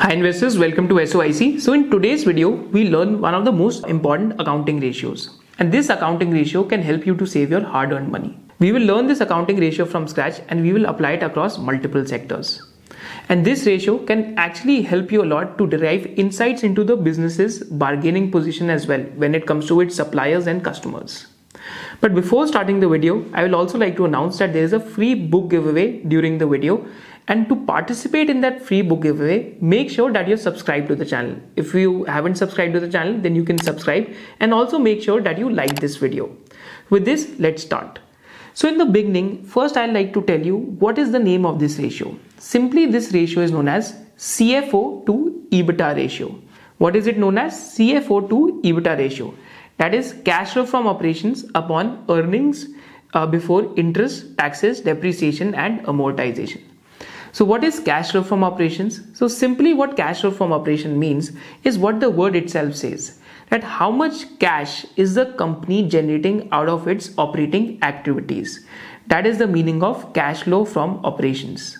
Hi investors, welcome to SOIC. So in today's video, we learn one of the most important accounting ratios. And this accounting ratio can help you to save your hard-earned money. We will learn this accounting ratio from scratch and we will apply it across multiple sectors. And this ratio can actually help you a lot to derive insights into the business's bargaining position as well when it comes to its suppliers and customers. But before starting the video, I will also like to announce that there is a free book giveaway during the video and to participate in that free book giveaway, make sure that you're subscribed to the channel. If you haven't subscribed to the channel, then you can subscribe and also make sure that you like this video. With this, let's start. So in the beginning, first I'd like to tell you what is the name of this ratio. Simply this ratio is known as CFO to EBITDA ratio. What is it known as? CFO to EBITDA ratio. That is cash flow from operations upon earnings uh, before interest, taxes, depreciation and amortization. So what is cash flow from operations? So simply what cash flow from operation means is what the word itself says that how much cash is the company generating out of its operating activities. That is the meaning of cash flow from operations.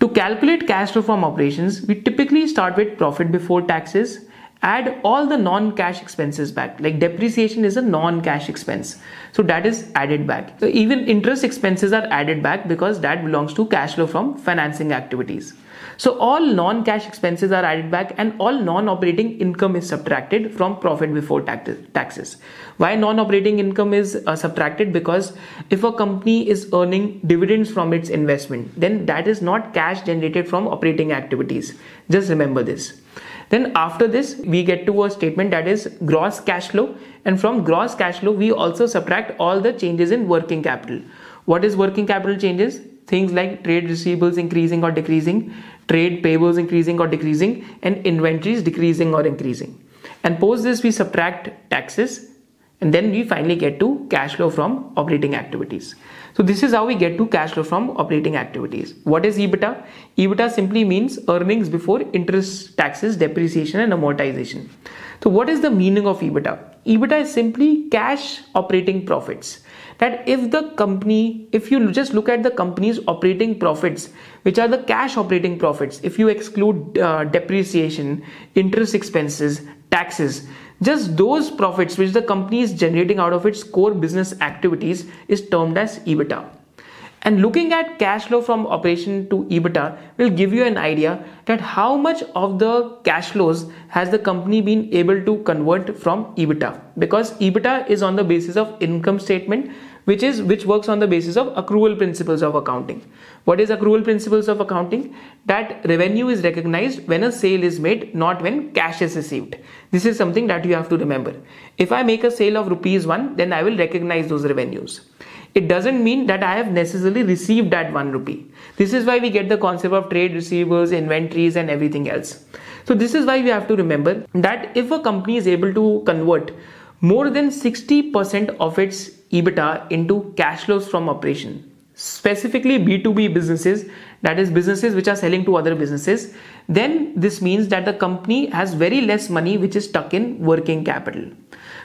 To calculate cash flow from operations, we typically start with profit before taxes add all the non-cash expenses back. Like depreciation is a non-cash expense. So that is added back. So even interest expenses are added back because that belongs to cash flow from financing activities. So all non-cash expenses are added back and all non-operating income is subtracted from profit before taxes. Why non-operating income is uh, subtracted? Because if a company is earning dividends from its investment then that is not cash generated from operating activities. Just remember this then after this, we get to a statement that is gross cash flow. And from gross cash flow, we also subtract all the changes in working capital. What is working capital changes? Things like trade receivables increasing or decreasing, trade payables increasing or decreasing, and inventories decreasing or increasing. And post this, we subtract taxes and then we finally get to cash flow from operating activities. So this is how we get to cash flow from operating activities. What is EBITDA? EBITDA simply means earnings before interest, taxes, depreciation and amortization. So what is the meaning of EBITDA? EBITDA is simply cash operating profits. That if the company, if you just look at the company's operating profits, which are the cash operating profits, if you exclude uh, depreciation, interest expenses, taxes, just those profits which the company is generating out of its core business activities is termed as EBITDA. And looking at cash flow from operation to EBITDA will give you an idea that how much of the cash flows has the company been able to convert from EBITDA. Because EBITDA is on the basis of income statement which is which works on the basis of accrual principles of accounting. What is accrual principles of accounting? That revenue is recognized when a sale is made not when cash is received. This is something that you have to remember. If i make a sale of rupees 1 then i will recognize those revenues it doesn't mean that I have necessarily received that 1 rupee. This is why we get the concept of trade receivables, inventories, and everything else. So, this is why we have to remember that if a company is able to convert more than 60% of its EBITDA into cash flows from operation. Specifically B2B businesses, that is businesses which are selling to other businesses, then this means that the company has very less money which is stuck in working capital.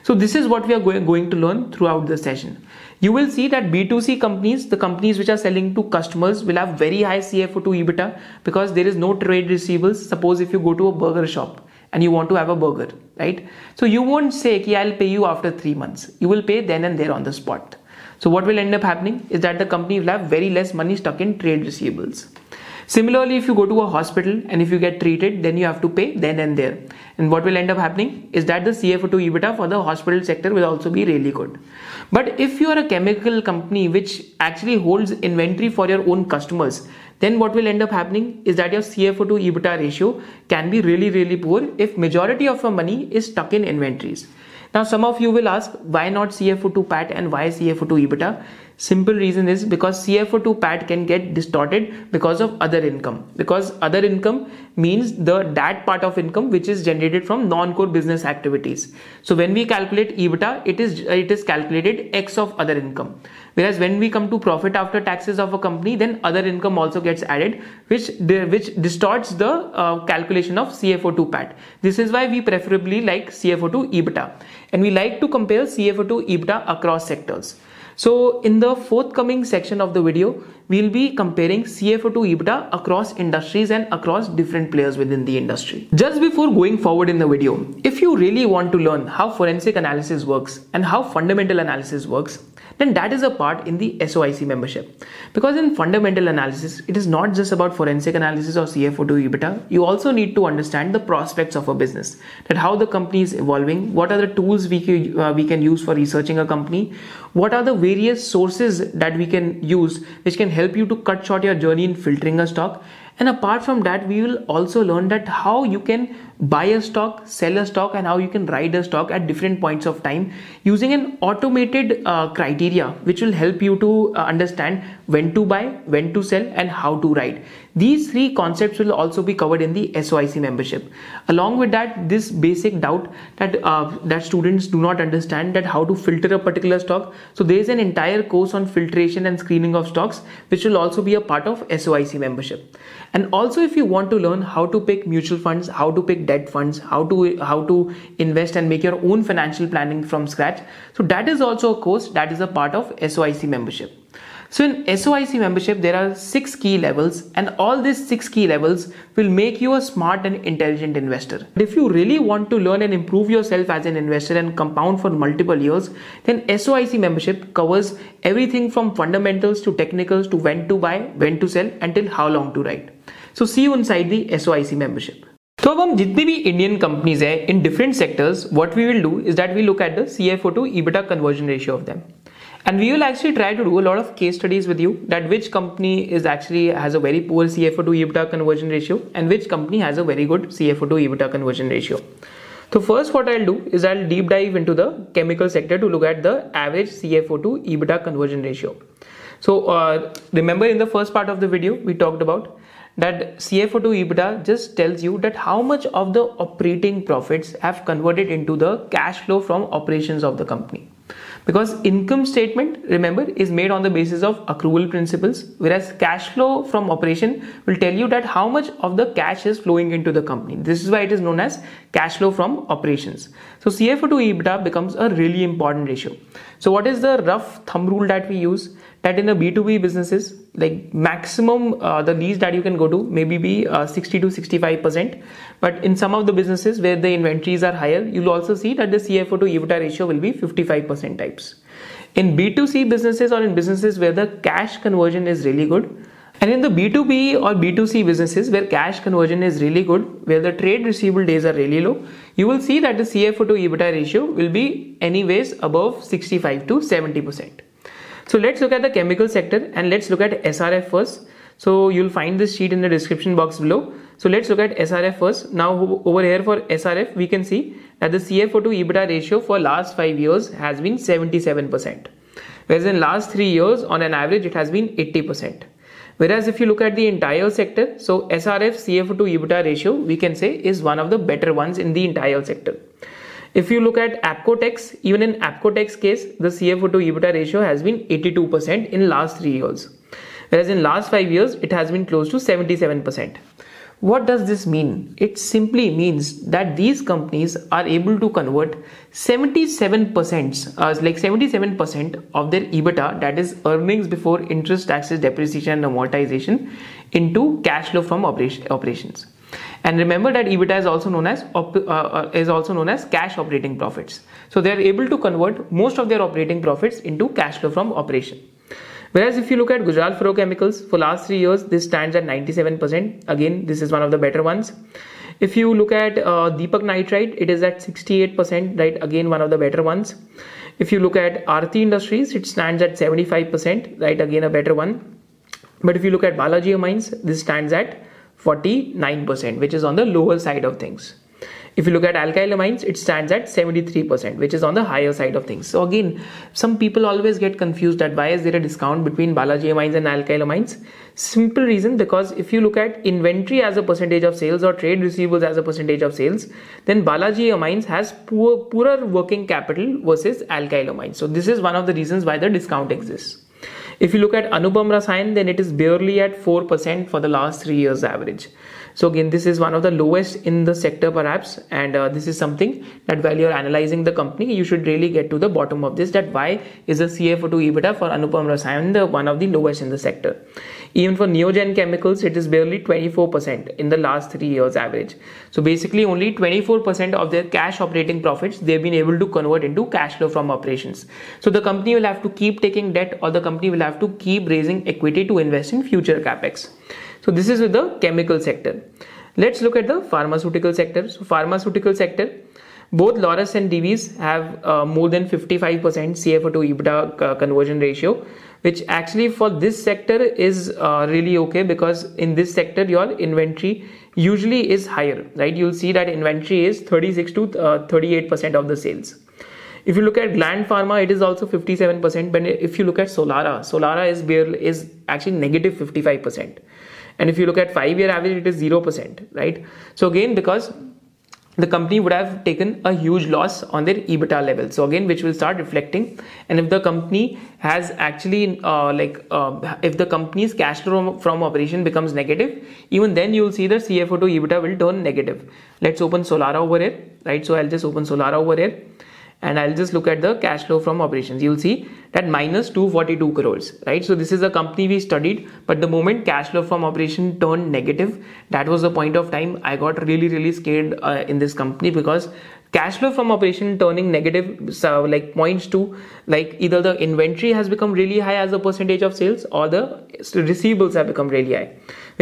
So this is what we are going to learn throughout the session. You will see that B2C companies, the companies which are selling to customers will have very high CFO to EBITDA because there is no trade receivables. Suppose if you go to a burger shop and you want to have a burger, right? So you won't say, I'll pay you after three months. You will pay then and there on the spot. So what will end up happening is that the company will have very less money stuck in trade receivables. Similarly, if you go to a hospital and if you get treated, then you have to pay then and there. And what will end up happening is that the CFO to EBITDA for the hospital sector will also be really good. But if you are a chemical company which actually holds inventory for your own customers, then what will end up happening is that your CFO to EBITDA ratio can be really, really poor if majority of your money is stuck in inventories. Now, some of you will ask why not CFO to PAT and why CFO to EBITDA? Simple reason is because CFO to PAT can get distorted because of other income. Because other income means the that part of income which is generated from non-core business activities. So when we calculate EBITDA, it is it is calculated X of other income. Whereas when we come to profit after taxes of a company, then other income also gets added, which which distorts the uh, calculation of CFO to PAT. This is why we preferably like CFO to EBITDA, and we like to compare CFO to EBITDA across sectors. So in the forthcoming section of the video, we'll be comparing CFO to EBITDA across industries and across different players within the industry. Just before going forward in the video, if you really want to learn how forensic analysis works and how fundamental analysis works, then that is a part in the SOIC membership. Because in fundamental analysis, it is not just about forensic analysis or CFO to EBITDA. You also need to understand the prospects of a business, that how the company is evolving, what are the tools we can, uh, we can use for researching a company, what are the various sources that we can use which can help you to cut short your journey in filtering a stock. And apart from that we will also learn that how you can buy a stock sell a stock and how you can ride a stock at different points of time using an automated uh, criteria which will help you to uh, understand when to buy when to sell and how to ride. These three concepts will also be covered in the soic membership. Along with that this basic doubt that uh, that students do not understand that how to filter a particular stock. So there is an entire course on filtration and screening of stocks which will also be a part of soic membership. And also if you want to learn how to pick mutual funds how to pick debt funds how to how to invest and make your own financial planning from scratch so that is also a course that is a part of soic membership so in SOIC membership, there are six key levels and all these six key levels will make you a smart and intelligent investor. If you really want to learn and improve yourself as an investor and compound for multiple years, then SOIC membership covers everything from fundamentals to technicals to when to buy, when to sell until how long to ride. So see you inside the SOIC membership. तो अब हम जितनी भी Indian companies हैं in different sectors what we will do is that we look at the O to EBITDA conversion ratio of them and we will actually try to do a lot of case studies with you that which company is actually has a very poor C F O to E EBITDA conversion ratio and which company has a very good C F O to E EBITDA conversion ratio तो first what I do is I deep dive into the chemical sector to look at the average C F O to EBITDA conversion ratio so remember in the first part of the video we talked about that CFO to EBITDA just tells you that how much of the operating profits have converted into the cash flow from operations of the company. Because income statement remember is made on the basis of accrual principles whereas cash flow from operation will tell you that how much of the cash is flowing into the company. This is why it is known as cash flow from operations. So cfo to ebitda becomes a really important ratio. So what is the rough thumb rule that we use that in the b2b businesses like maximum uh, the least that you can go to maybe be uh, 60 to 65 percent but in some of the businesses where the inventories are higher you'll also see that the cfo to ebitda ratio will be 55 percent types in b2c businesses or in businesses where the cash conversion is really good and in the B2B or B2C businesses where cash conversion is really good, where the trade receivable days are really low, you will see that the CFO to EBITDA ratio will be anyways above 65 to 70%. So let's look at the chemical sector and let's look at SRF first. So you'll find this sheet in the description box below. So let's look at SRF first. Now over here for SRF, we can see that the CFO to EBITDA ratio for last five years has been 77%. Whereas in last three years, on an average, it has been 80%. Whereas if you look at the entire sector, so SRF CFO to EBITDA ratio, we can say is one of the better ones in the entire sector. If you look at Apcotex, even in Apcotex case, the CFO to EBITDA ratio has been 82% in last three years. Whereas in last five years, it has been close to 77%. What does this mean? It simply means that these companies are able to convert 77%, uh, like 77% of their EBITDA, that is earnings before interest, taxes, depreciation, and amortization, into cash flow from operation, operations. And remember that EBITDA is also known as uh, uh, is also known as cash operating profits. So they are able to convert most of their operating profits into cash flow from operation. Whereas if you look at Gujarat Fluorochemicals for last three years, this stands at 97%. Again, this is one of the better ones. If you look at uh, Deepak Nitrite, it is at 68%, right? Again, one of the better ones. If you look at Aarti Industries, it stands at 75%, right? Again, a better one. But if you look at Balaji Amines, this stands at 49%, which is on the lower side of things. If you look at alkyl amines, it stands at 73%, which is on the higher side of things. So again, some people always get confused that why is there a discount between Balaji amines and alkyl amines? Simple reason because if you look at inventory as a percentage of sales or trade receivables as a percentage of sales, then Balaji amines has poor, poorer working capital versus alkyl amines. So this is one of the reasons why the discount exists. If you look at Anupam Rasayan, then it is barely at 4% for the last three years average. so again this is one of the lowest in the sector perhaps and uh, this is something that while you're analyzing the company you should really get to the bottom of this that why is the cfo to ebitda for anupam rasayan the one of the lowest in the sector even for neogen chemicals it is barely 24% in the last 3 years average so basically only 24% of their cash operating profits they've been able to convert into cash flow from operations so the company will have to keep taking debt or the company will have to keep raising equity to invest in future capex so this is with the chemical sector. Let's look at the pharmaceutical sector. So pharmaceutical sector, both Laurus and Divi's have uh, more than 55% CFO to EBITDA uh, conversion ratio, which actually for this sector is uh, really okay because in this sector your inventory usually is higher, right? You'll see that inventory is 36 to 38% uh, of the sales. If you look at Gland Pharma, it is also 57%. But if you look at Solara, Solara is barely is actually negative 55% and if you look at five year average it is 0% right so again because the company would have taken a huge loss on their EBITDA level. So again, which will start reflecting. And if the company has actually uh, like uh, if the company's cash flow from operation becomes negative, even then you will see the CFO to EBITDA will turn negative. Let's open Solara over here, right? So I'll just open Solara over here and I'll just look at the cash flow from operations. You'll see that minus 242 crores, right? So this is a company we studied, but the moment cash flow from operation turned negative, that was the point of time I got really, really scared uh, in this company because cash flow from operation turning negative so like points to like either the inventory has become really high as a percentage of sales or the receivables have become really high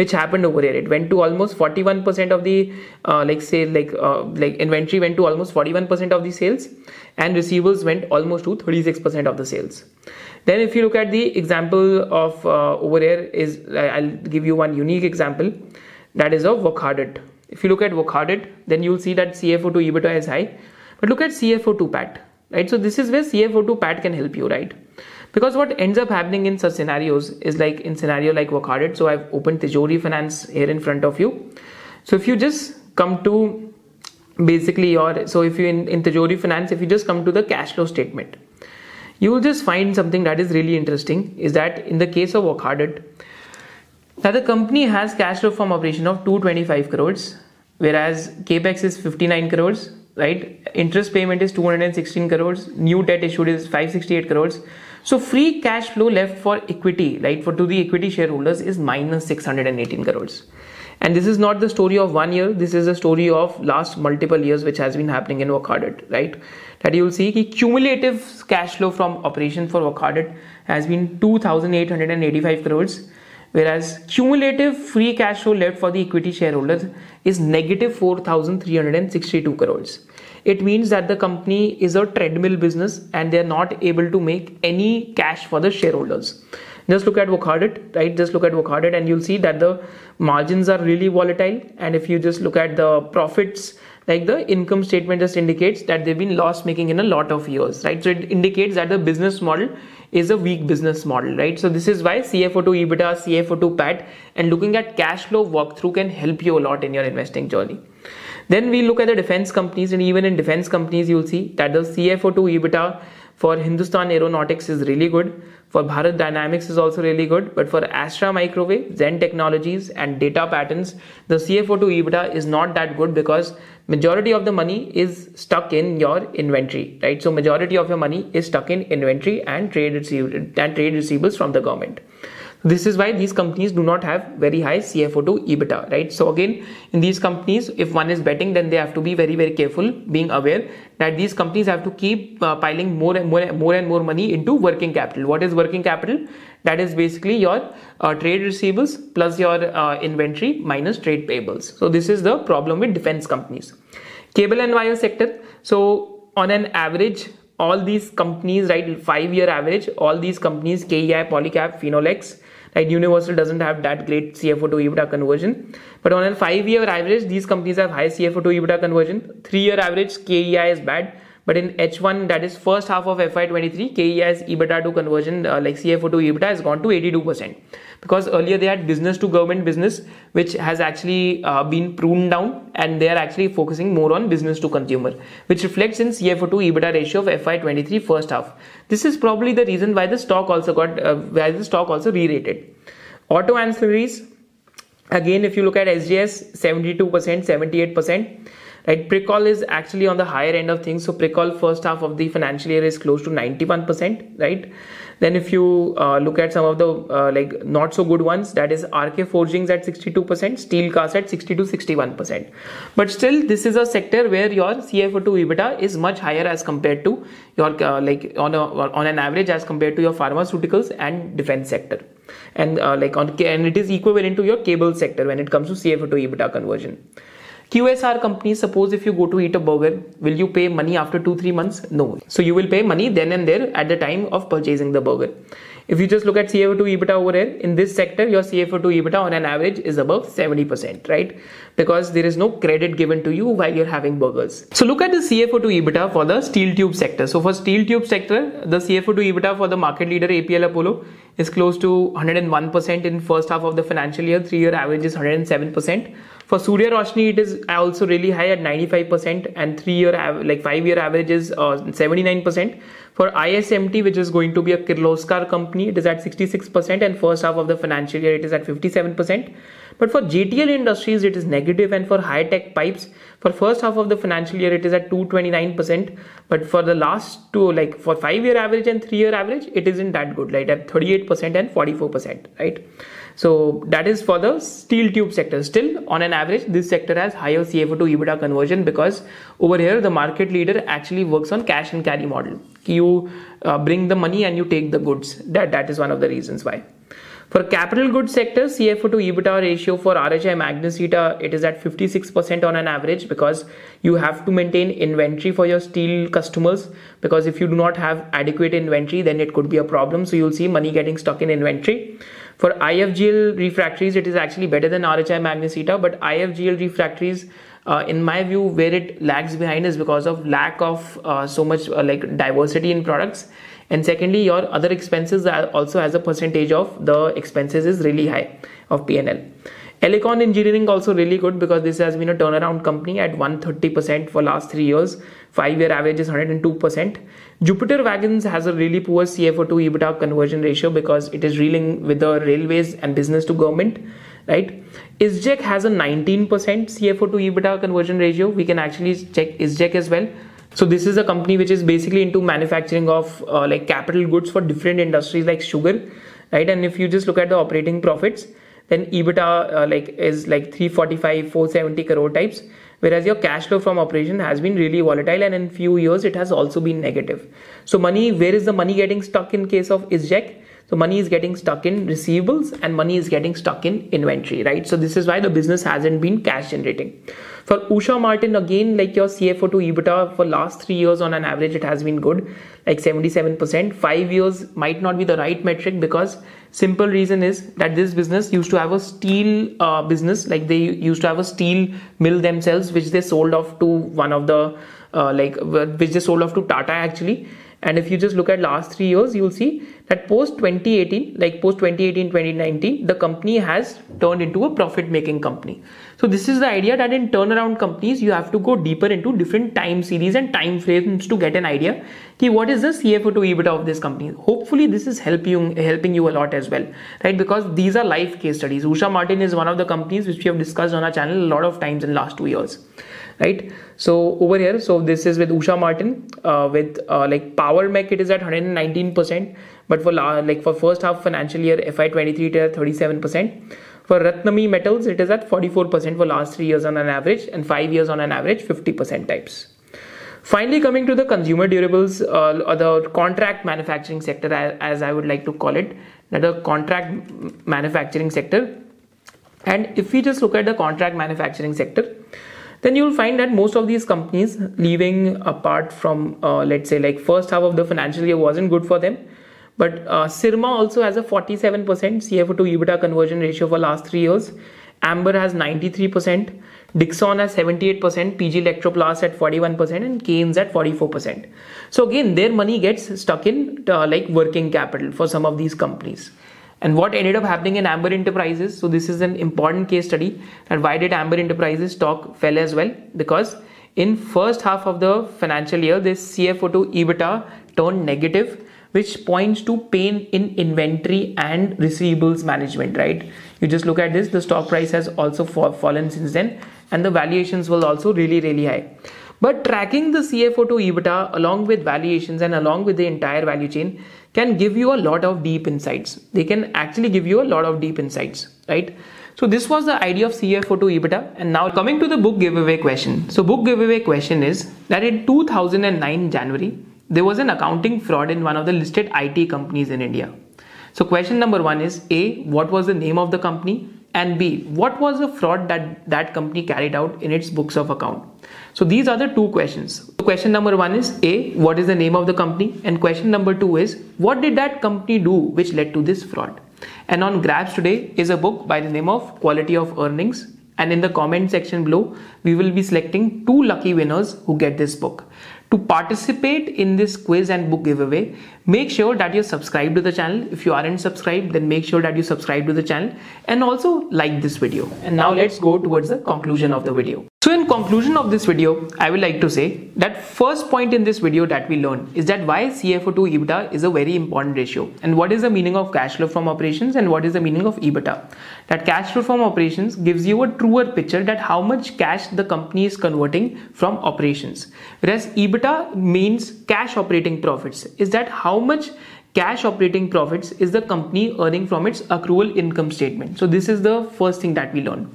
which happened over here. It went to almost 41% of the uh, like say like uh, like inventory went to almost 41% of the sales and receivables went almost to 36% of the sales. Then if you look at the example of uh, over here is i'll give you one unique example. That is of Wockhardt if you look at Wockhardt, then you'll see that CFO to EBITDA is high. But look at CFO to PAT, right? So this is where CFO to PAT can help you, right? Because what ends up happening in such scenarios is like in scenario like Wockhardt. So I've opened Tijori Finance here in front of you. So if you just come to basically your, so if you in, in Tijori Finance, if you just come to the cash flow statement, you will just find something that is really interesting is that in the case of Wockhardt, now the company has cash flow from operation of 225 crores, whereas capex is 59 crores, right? Interest payment is 216 crores, new debt issued is 568 crores. So free cash flow left for equity, right, for to the equity shareholders is minus 618 crores. And this is not the story of one year. This is a story of last multiple years, which has been happening in Wockhardt, right? That you will see the cumulative cash flow from operation for Wockhardt has been 2,885 crores whereas cumulative free cash flow left for the equity shareholders is negative 4362 crores it means that the company is a treadmill business and they are not able to make any cash for the shareholders just look at Wockhardt, right? Just look at Wockhardt and you'll see that the margins are really volatile. And if you just look at the profits, like the income statement just indicates that they've been loss making in a lot of years, right? So it indicates that the business model is a weak business model, right? So this is why CFO to EBITDA, CFO to PAT, and looking at cash flow walkthrough can help you a lot in your investing journey. Then we look at the defense companies, and even in defense companies, you'll see that the CFO to EBITDA for Hindustan Aeronautics is really good. For Bharat Dynamics is also really good. But for Astra Microwave, Zen Technologies, and Data Patterns, the CFO to EBITDA is not that good because majority of the money is stuck in your inventory right so majority of your money is stuck in inventory and trade and trade receivables from the government this is why these companies do not have very high CFO to EBITDA, right? So again, in these companies, if one is betting, then they have to be very, very careful, being aware that these companies have to keep uh, piling more and more, more and more money into working capital. What is working capital? That is basically your uh, trade receivables plus your uh, inventory minus trade payables. So this is the problem with defense companies. Cable and wire sector. So on an average, all these companies, right, five year average, all these companies, KEI, Polycab, Finolex, right, Universal doesn't have that great CFO to EBITDA conversion. But on a five year average, these companies have high CFO to EBITDA conversion. Three year average, KEI is bad but in H1, that is first half of FY23, KEI's EBITDA to conversion, uh, like CFO to EBITDA, has gone to 82%. Because earlier they had business to government business, which has actually uh, been pruned down, and they are actually focusing more on business to consumer, which reflects in CFO to EBITDA ratio of FY23 first half. This is probably the reason why the stock also got, uh, why the stock also re-rated. Auto ancillaries, Again, if you look at SGS, 72%, 78%. Right, Pricol is actually on the higher end of things. So Pricol first half of the financial year is close to 91%, right? Then if you uh, look at some of the uh, like not so good ones, that is RK Forgings at 62%, Steel Cast at 60 to 61%. But still, this is a sector where your CFO to EBITDA is much higher as compared to your uh, like on a on an average as compared to your pharmaceuticals and defense sector and uh, like on and it is equivalent to your cable sector when it comes to CFO to EBITDA conversion. QSR companies, suppose if you go to eat a burger, will you pay money after two, three months? No. So you will pay money then and there at the time of purchasing the burger. If you just look at CFO to EBITDA over here, in this sector, your CFO to EBITDA on an average is above 70%, right? Because there is no credit given to you while you're having burgers. So look at the CFO to EBITDA for the steel tube sector. So for steel tube sector, the CFO to EBITDA for the market leader APL Apollo is close to 101% in first half of the financial year. Three year average is 107%. For Surya Roshni, it is also really high at 95% and three year like five year average is uh, 79%. For ISMT, which is going to be a Kirloskar company, it is at 66% and first half of the financial year it is at 57%. But for JTL Industries, it is negative and for high tech pipes, for first half of the financial year it is at 229%. But for the last two, like for five year average and three year average, it isn't that good, right? At 38% and 44%, right? So that is for the steel tube sector. Still, on an average, this sector has higher CFO to EBITDA conversion because over here the market leader actually works on cash and carry model. You uh, bring the money and you take the goods. That that is one of the reasons why. For capital goods sector, CFO to EBITDA ratio for RHI Magnesita, it is at 56% on an average because you have to maintain inventory for your steel customers because if you do not have adequate inventory, then it could be a problem. So you'll see money getting stuck in inventory. For IFGL refractories, it is actually better than RHI Magnesita, but IFGL refractories uh, in my view where it lags behind is because of lack of uh, so much uh, like diversity in products and secondly your other expenses are also as a percentage of the expenses is really high of pnl Elecon Engineering also really good because this has been a turnaround company at 130% for last three years. Five year average is 102%. Jupiter Wagons has a really poor CFO to EBITDA conversion ratio because it is reeling with the railways and business to government, right? ISGEC has a 19% CFO to EBITDA conversion ratio. We can actually check ISGEC as well. So this is a company which is basically into manufacturing of uh, like capital goods for different industries like sugar, right? And if you just look at the operating profits, then EBITDA uh, like is like 345, 470 crore types, whereas your cash flow from operation has been really volatile and in few years it has also been negative. So money, where is the money getting stuck in case of ISGEC? So money is getting stuck in receivables and money is getting stuck in inventory, right? So this is why the business hasn't been cash generating. For Usha Martin, again, like your CFO to EBITDA for last three years on an average, it has been good, like 77%. Five years might not be the right metric because simple reason is that this business used to have a steel uh, business, like they used to have a steel mill themselves, which they sold off to one of the uh, like which they sold off to Tata actually and if you just look at last three years you'll see that post 2018 like post 2018 2019 the company has turned into a profit making company. So this is the idea that in turnaround companies you have to go deeper into different time series and time frames to get an idea ki what is the cfo to ebitda of this company. Hopefully this is helping you helping you a lot as well right? Because these are live case studies. Usha martin is one of the companies which we have discussed on our channel a lot of times in last two years right? So over here so this is with usha martin uh, with uh, like power mech it is at 119 percent but for like for first half financial year FY23 it is at 37 percent. For Ratnamani Metals it is at 44 percent for last three years on an average and five years on an average 50 percent types. Finally, coming to the consumer durables uh, or the contract manufacturing sector, as I would like to call it, the contract manufacturing sector. And if we just look at the contract manufacturing sector, then you'll find that most of these companies leaving apart from uh, let's say like first half of the financial year wasn't good for them but uh, Syrma also has a 47% CFO to EBITDA conversion ratio for last three years. Amber has 93%, Dixon has 78%, PG Electroplast at 41%, and Kaynes at 44%. So again, their money gets stuck in uh, like working capital for some of these companies. And what ended up happening in Amber Enterprises? So this is an important case study. And why did Amber Enterprises stock fell as well? Because in first half of the financial year, this CFO to EBITDA turned negative which points to pain in inventory and receivables management, right? You just look at this, the stock price has also fallen since then, and the valuations were also really, really high. But tracking the CFO to EBITDA along with valuations and along with the entire value chain can give you a lot of deep insights. They can actually give you a lot of deep insights, right? So this was the idea of CFO to EBITDA. And now coming to the book giveaway question. So book giveaway question is that in 2009 January, there was an accounting fraud in one of the listed IT companies in India. So question number one is A, what was the name of the company? And B, what was the fraud that that company carried out in its books of account? So these are the two questions. Question number one is A, what is the name of the company? And question number two is, what did that company do which led to this fraud? And on Grabs today is a book by the name of Quality of Earnings. And in the comment section below, we will be selecting two lucky winners who get this book. To participate in this quiz and book giveaway, make sure that you're subscribed to the channel. If you aren't subscribed, then make sure that you subscribe to the channel and also like this video. And now let's go towards the conclusion of the video. So in conclusion of this video, I would like to say that first point in this video that we learned is that why CFO to EBITDA is a very important ratio and what is the meaning of cash flow from operations and what is the meaning of EBITDA. That cash flow from operations gives you a truer picture that how much cash the company is converting from operations. Whereas EBITDA means cash operating profits is that how much cash operating profits is the company earning from its accrual income statement. So this is the first thing that we learn.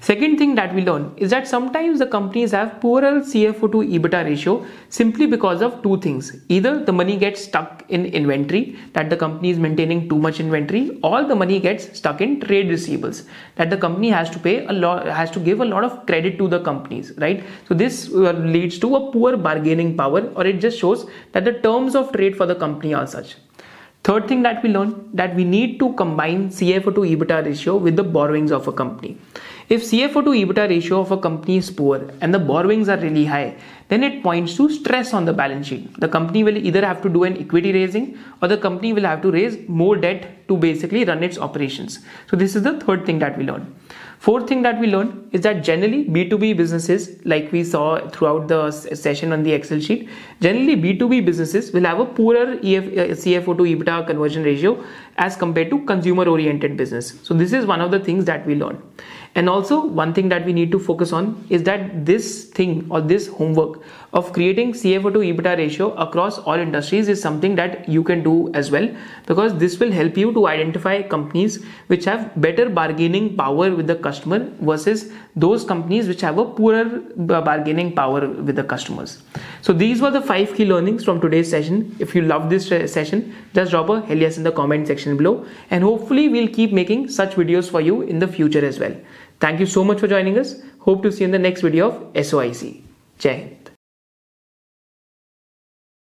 Second thing that we learn is that sometimes the companies have poorer CFO to EBITDA ratio simply because of two things. Either the money gets stuck in inventory, that the company is maintaining too much inventory, or the money gets stuck in trade receivables, that the company has to pay a lot, has to give a lot of credit to the companies, right? So this uh, leads to a poor bargaining power, or it just shows that the terms of trade for the company are such. Third thing that we learn that we need to combine CFO to EBITDA ratio with the borrowings of a company. If CFO to EBITDA ratio of a company is poor and the borrowings are really high, then it points to stress on the balance sheet. The company will either have to do an equity raising or the company will have to raise more debt to basically run its operations. So this is the third thing that we learned. Fourth thing that we learned is that generally B2B businesses, like we saw throughout the session on the Excel sheet, generally B2B businesses will have a poorer EF, uh, CFO to EBITDA conversion ratio as compared to consumer oriented business. So this is one of the things that we learned. And also, one thing that we need to focus on is that this thing or this homework of creating CFO to EBITDA ratio across all industries is something that you can do as well because this will help you to identify companies which have better bargaining power with the customer versus those companies which have a poorer bargaining power with the customers. So, these were the five key learnings from today's session. If you love this uh, session, just drop a hell yes in the comment section below, and hopefully, we'll keep making such videos for you in the future as well. Thank you so much for joining us. Hope to see you in the next video of SOIC. Jai